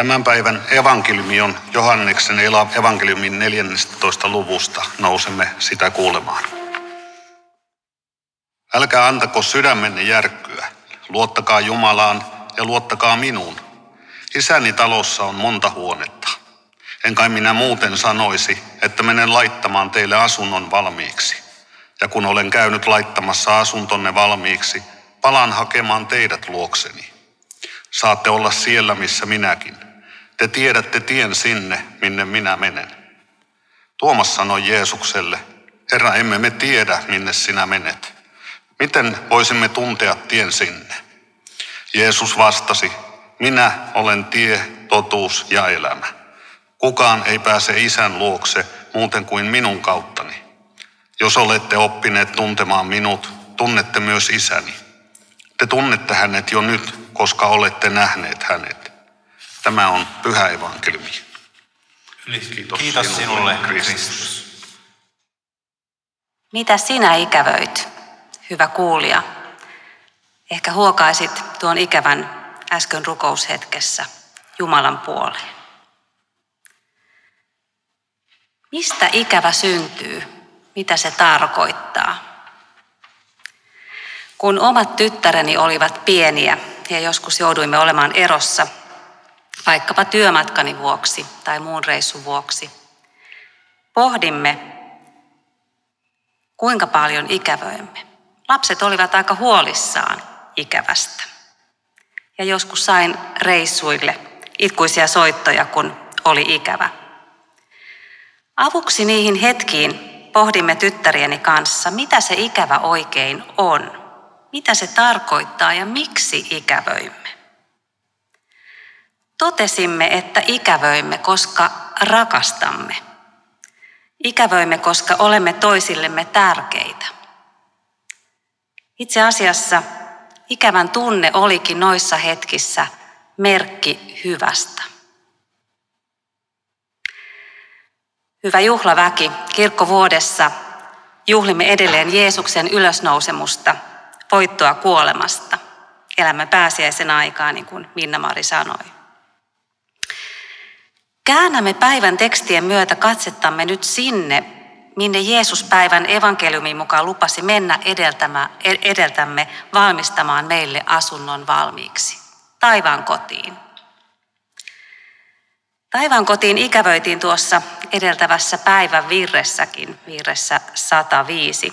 Tämän päivän evankeliumi on Johanneksen evankeliumin 14. luvusta. Nousemme sitä kuulemaan. Älkää antako sydämenne järkkyä. Luottakaa Jumalaan ja luottakaa minuun. Isäni talossa on monta huonetta. En kai minä muuten sanoisi, että menen laittamaan teille asunnon valmiiksi. Ja kun olen käynyt laittamassa asuntonne valmiiksi, palaan hakemaan teidät luokseni. Saatte olla siellä, missä minäkin. Te tiedätte tien sinne, minne minä menen. Tuomas sanoi Jeesukselle, Herra, emme me tiedä, minne sinä menet. Miten voisimme tuntea tien sinne? Jeesus vastasi, minä olen tie, totuus ja elämä. Kukaan ei pääse isän luokse muuten kuin minun kauttani. Jos olette oppineet tuntemaan minut, tunnette myös isäni. Te tunnette hänet jo nyt, koska olette nähneet hänet. Tämä on pyhä evankeliumi. Kiitos, Kiitos sinulle, Kristus. Mitä sinä ikävöit, hyvä kuulija? Ehkä huokaisit tuon ikävän äsken rukoushetkessä Jumalan puoleen. Mistä ikävä syntyy? Mitä se tarkoittaa? Kun omat tyttäreni olivat pieniä ja joskus jouduimme olemaan erossa, vaikkapa työmatkani vuoksi tai muun reissun vuoksi, pohdimme, kuinka paljon ikävöimme. Lapset olivat aika huolissaan ikävästä. Ja joskus sain reissuille itkuisia soittoja, kun oli ikävä. Avuksi niihin hetkiin pohdimme tyttärieni kanssa, mitä se ikävä oikein on. Mitä se tarkoittaa ja miksi ikävöimme. Totesimme, että ikävöimme, koska rakastamme. Ikävöimme, koska olemme toisillemme tärkeitä. Itse asiassa ikävän tunne olikin noissa hetkissä merkki hyvästä. Hyvä juhlaväki, kirkkovuodessa juhlimme edelleen Jeesuksen ylösnousemusta, voittoa kuolemasta. Elämme pääsiäisen aikaa, niin kuin Minna-Mari sanoi. Käännämme päivän tekstien myötä katsettamme nyt sinne, minne Jeesus päivän evankeliumin mukaan lupasi mennä edeltämme valmistamaan meille asunnon valmiiksi. Taivaan kotiin. Taivaan kotiin ikävöitiin tuossa edeltävässä päivän virressäkin, virressä 105.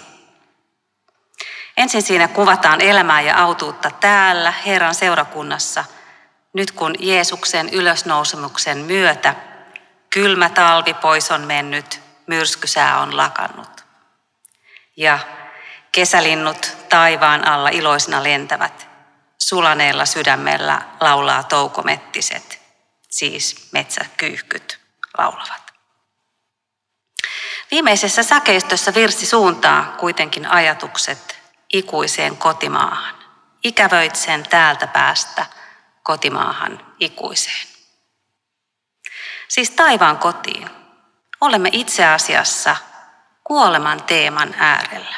Ensin siinä kuvataan elämää ja autuutta täällä Herran seurakunnassa, nyt kun Jeesuksen ylösnousemuksen myötä kylmä talvi pois on mennyt, myrskysää on lakannut. Ja kesälinnut taivaan alla iloisina lentävät, sulaneella sydämellä laulaa toukomettiset, siis metsäkyyhkyt laulavat. Viimeisessä säkeistössä virsi suuntaa kuitenkin ajatukset ikuiseen kotimaahan. Ikävöit sen täältä päästä kotimaahan ikuiseen. Siis taivaan kotiin. Olemme itse asiassa kuoleman teeman äärellä.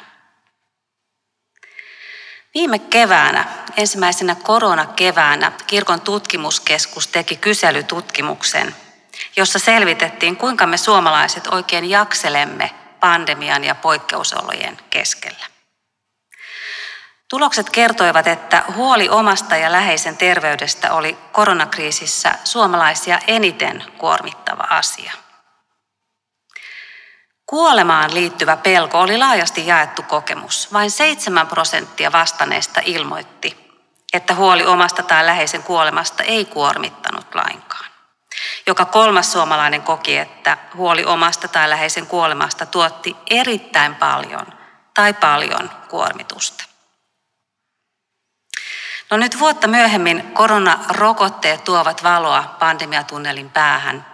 Viime keväänä, ensimmäisenä koronakeväänä, kirkon tutkimuskeskus teki kyselytutkimuksen, jossa selvitettiin, kuinka me suomalaiset oikein jakselemme pandemian ja poikkeusolojen keskellä. Tulokset kertoivat, että huoli omasta ja läheisen terveydestä oli koronakriisissä suomalaisia eniten kuormittava asia. Kuolemaan liittyvä pelko oli laajasti jaettu kokemus. Vain 7 prosenttia vastanneista ilmoitti, että huoli omasta tai läheisen kuolemasta ei kuormittanut lainkaan. Joka kolmas suomalainen koki, että huoli omasta tai läheisen kuolemasta tuotti erittäin paljon tai paljon kuormitusta. No nyt vuotta myöhemmin koronarokotteet tuovat valoa pandemiatunnelin päähän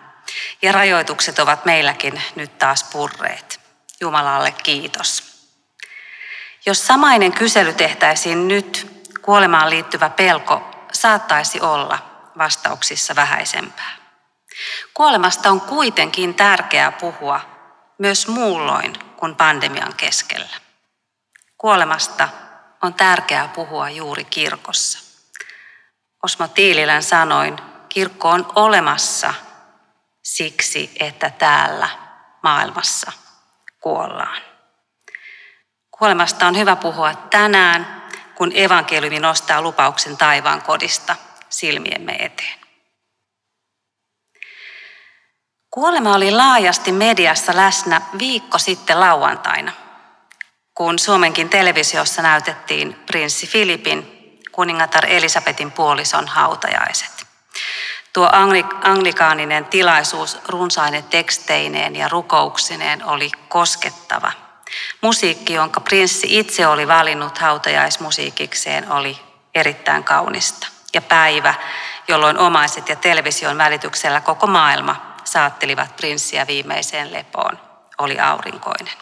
ja rajoitukset ovat meilläkin nyt taas purreet. Jumalalle kiitos. Jos samainen kysely tehtäisiin nyt, kuolemaan liittyvä pelko saattaisi olla vastauksissa vähäisempää. Kuolemasta on kuitenkin tärkeää puhua myös muulloin kuin pandemian keskellä. Kuolemasta on tärkeää puhua juuri kirkossa. Osmo Tiililän sanoin, kirkko on olemassa siksi, että täällä maailmassa kuollaan. Kuolemasta on hyvä puhua tänään, kun evankeliumi nostaa lupauksen taivaan kodista silmiemme eteen. Kuolema oli laajasti mediassa läsnä viikko sitten lauantaina, kun Suomenkin televisiossa näytettiin prinssi Filipin kuningatar Elisabetin puolison hautajaiset. Tuo anglikaaninen tilaisuus runsaine teksteineen ja rukouksineen oli koskettava. Musiikki, jonka prinssi itse oli valinnut hautajaismusiikikseen, oli erittäin kaunista. Ja päivä, jolloin omaiset ja television välityksellä koko maailma saattelivat prinssiä viimeiseen lepoon, oli aurinkoinen.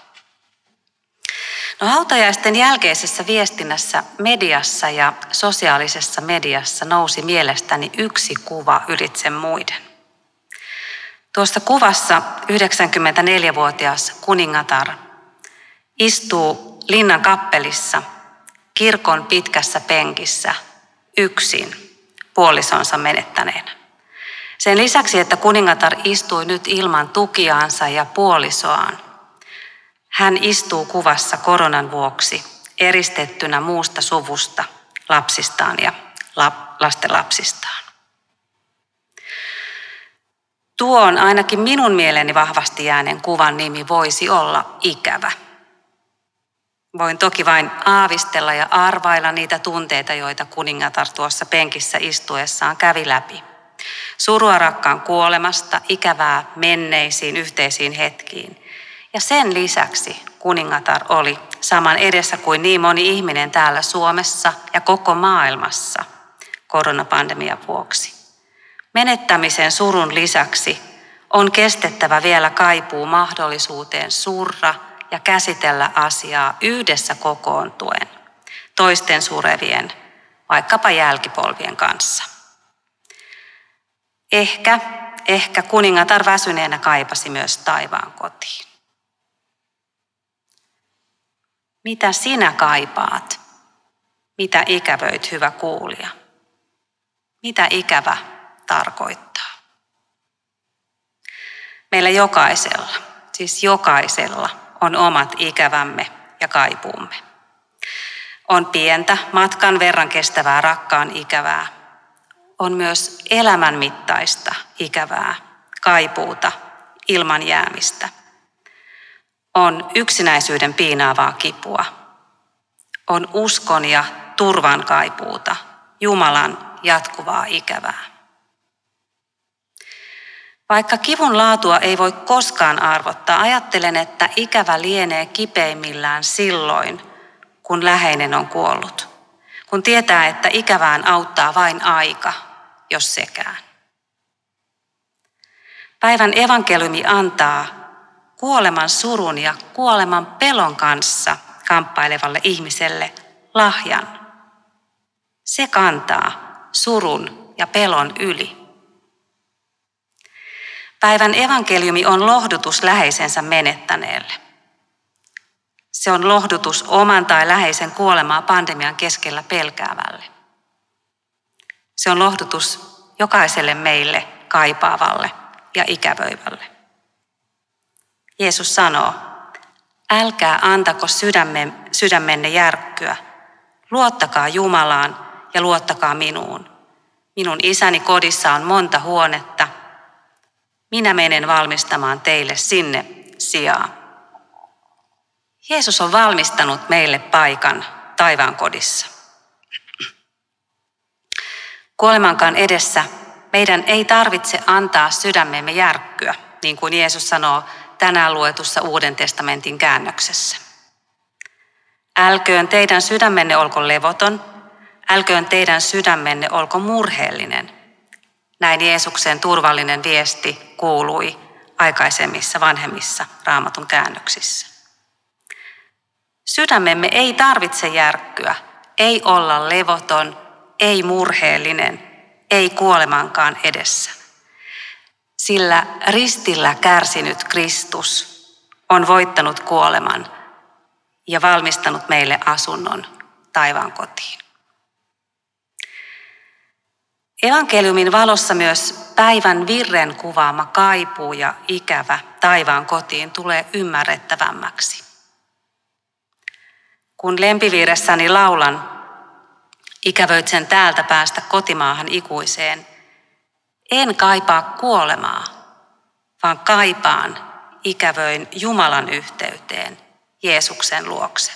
No, hautajaisten jälkeisessä viestinnässä mediassa ja sosiaalisessa mediassa nousi mielestäni yksi kuva ylitse muiden. Tuossa kuvassa 94-vuotias kuningatar istuu linnan kappelissa kirkon pitkässä penkissä yksin puolisonsa menettäneenä. Sen lisäksi, että kuningatar istui nyt ilman tukiaansa ja puolisoaan, hän istuu kuvassa koronan vuoksi eristettynä muusta suvusta, lapsistaan ja lastenlapsistaan. Tuon ainakin minun mieleeni vahvasti jääneen kuvan nimi voisi olla ikävä. Voin toki vain aavistella ja arvailla niitä tunteita, joita kuningatar tuossa penkissä istuessaan kävi läpi. Surua rakkaan kuolemasta, ikävää menneisiin yhteisiin hetkiin. Ja sen lisäksi kuningatar oli saman edessä kuin niin moni ihminen täällä Suomessa ja koko maailmassa koronapandemian vuoksi. Menettämisen surun lisäksi on kestettävä vielä kaipuu mahdollisuuteen surra ja käsitellä asiaa yhdessä kokoontuen toisten surevien, vaikkapa jälkipolvien kanssa. Ehkä, ehkä kuningatar väsyneenä kaipasi myös taivaan kotiin. Mitä sinä kaipaat? Mitä ikävöit, hyvä kuulija? Mitä ikävä tarkoittaa? Meillä jokaisella, siis jokaisella, on omat ikävämme ja kaipuumme. On pientä, matkan verran kestävää rakkaan ikävää, on myös elämänmittaista ikävää kaipuuta ilman jäämistä. On yksinäisyyden piinaavaa kipua. On uskon ja turvan kaipuuta, Jumalan jatkuvaa ikävää. Vaikka kivun laatua ei voi koskaan arvottaa, ajattelen, että ikävä lienee kipeimmillään silloin, kun läheinen on kuollut. Kun tietää, että ikävään auttaa vain aika, jos sekään. Päivän evankeliumi antaa kuoleman surun ja kuoleman pelon kanssa kamppailevalle ihmiselle lahjan. Se kantaa surun ja pelon yli. Päivän evankeliumi on lohdutus läheisensä menettäneelle. Se on lohdutus oman tai läheisen kuolemaa pandemian keskellä pelkäävälle. Se on lohdutus jokaiselle meille kaipaavalle ja ikävöivälle. Jeesus sanoo, älkää antako sydämen, sydämenne järkkyä, luottakaa Jumalaan ja luottakaa minuun. Minun isäni kodissa on monta huonetta. Minä menen valmistamaan teille sinne sijaa. Jeesus on valmistanut meille paikan taivaan kodissa. Kuolemankaan edessä meidän ei tarvitse antaa sydämemme järkkyä, niin kuin Jeesus sanoo tänään luetussa Uuden testamentin käännöksessä. Älköön teidän sydämenne olko levoton, älköön teidän sydämenne olko murheellinen. Näin Jeesuksen turvallinen viesti kuului aikaisemmissa vanhemmissa raamatun käännöksissä. Sydämemme ei tarvitse järkkyä, ei olla levoton, ei murheellinen, ei kuolemankaan edessä. Sillä ristillä kärsinyt Kristus on voittanut kuoleman ja valmistanut meille asunnon taivaan kotiin. Evankeliumin valossa myös päivän virren kuvaama kaipuu ja ikävä taivaan kotiin tulee ymmärrettävämmäksi. Kun lempiviiressäni laulan, ikävöitsen täältä päästä kotimaahan ikuiseen, en kaipaa kuolemaa, vaan kaipaan ikävöin Jumalan yhteyteen, Jeesuksen luokse.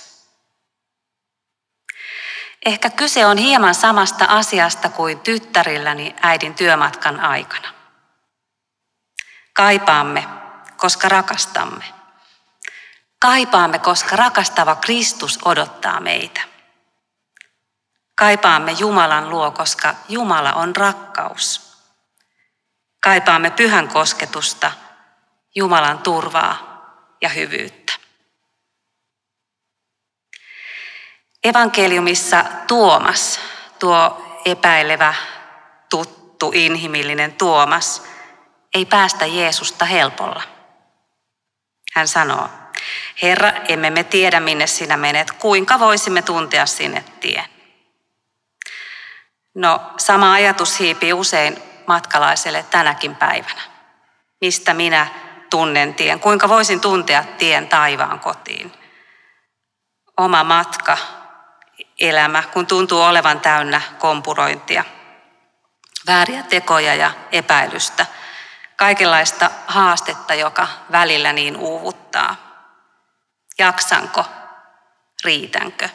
Ehkä kyse on hieman samasta asiasta kuin tyttärilläni äidin työmatkan aikana. Kaipaamme, koska rakastamme. Kaipaamme, koska rakastava Kristus odottaa meitä. Kaipaamme Jumalan luo, koska Jumala on rakkaus. Kaipaamme pyhän kosketusta, Jumalan turvaa ja hyvyyttä. Evankeliumissa Tuomas, tuo epäilevä, tuttu, inhimillinen Tuomas, ei päästä Jeesusta helpolla. Hän sanoo, Herra, emme me tiedä minne sinä menet, kuinka voisimme tuntea sinne tien. No, sama ajatus hiipii usein matkalaiselle tänäkin päivänä. Mistä minä tunnen tien? Kuinka voisin tuntea tien taivaan kotiin? Oma matka, elämä, kun tuntuu olevan täynnä kompurointia, vääriä tekoja ja epäilystä, kaikenlaista haastetta, joka välillä niin uuvuttaa. Jaksanko? Riitänkö?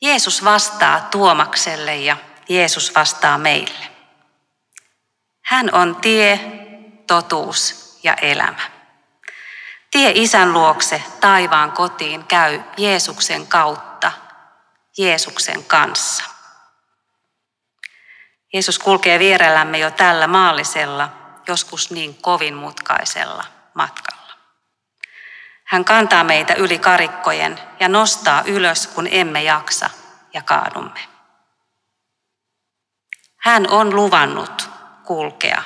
Jeesus vastaa Tuomakselle ja Jeesus vastaa meille. Hän on tie, totuus ja elämä. Tie isän luokse taivaan kotiin käy Jeesuksen kautta, Jeesuksen kanssa. Jeesus kulkee vierellämme jo tällä maallisella, joskus niin kovin mutkaisella matkalla. Hän kantaa meitä yli karikkojen ja nostaa ylös, kun emme jaksa ja kaadumme. Hän on luvannut kulkea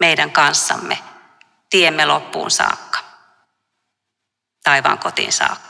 meidän kanssamme tiemme loppuun saakka, taivaan kotiin saakka.